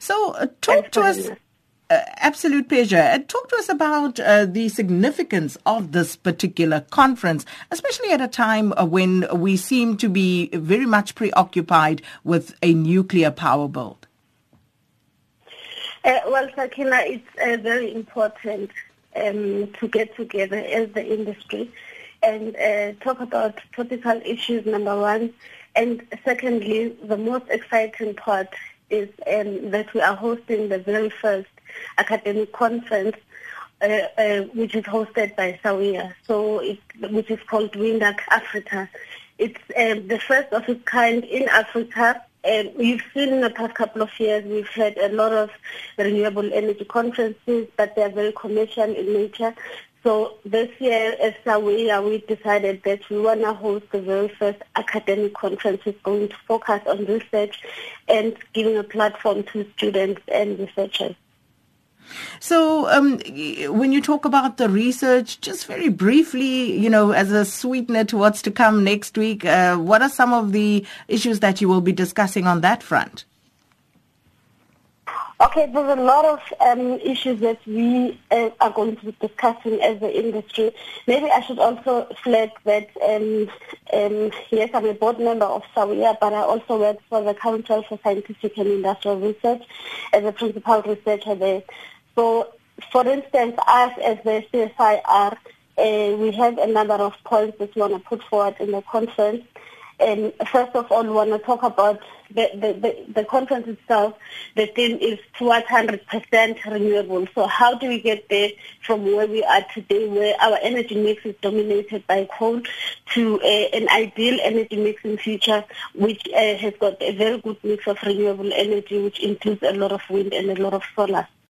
So, uh, talk to us. Uh, absolute pleasure. Uh, talk to us about uh, the significance of this particular conference, especially at a time uh, when we seem to be very much preoccupied with a nuclear power build. Uh, well, Sakina, it's uh, very important um, to get together as the industry and talk about topical issues, number one. And secondly, the most exciting part is um, that we are hosting the very first academic conference, uh, uh, which is hosted by SAWEA, so it, which is called WINDAC Africa. It's um, the first of its kind in Africa. And we've seen in the past couple of years, we've had a lot of renewable energy conferences, but they're very commercial in nature. So this year as SAWEA, we decided that we want to host the very first academic conference that's going to focus on research and giving a platform to students and researchers. So, um, when you talk about the research, just very briefly, you know, as a sweetener to what's to come next week, uh, what are some of the issues that you will be discussing on that front? Okay, there's a lot of um, issues that we uh, are going to be discussing as the industry. Maybe I should also flag that, um, um, yes, I'm a board member of SAWEA, but I also work for the Council for Scientific and Industrial Research as a principal researcher there. So, for instance, us as the CSIR, uh, we have a number of points that we want to put forward in the conference. And first of all, we want to talk about the, the, the, the, conference itself. The theme is towards 100% renewable. So how do we get there from where we are today, where our energy mix is dominated by coal, to an ideal energy mix in future, which uh, has got a very good mix of renewable energy, which includes a lot of wind and a lot of solar.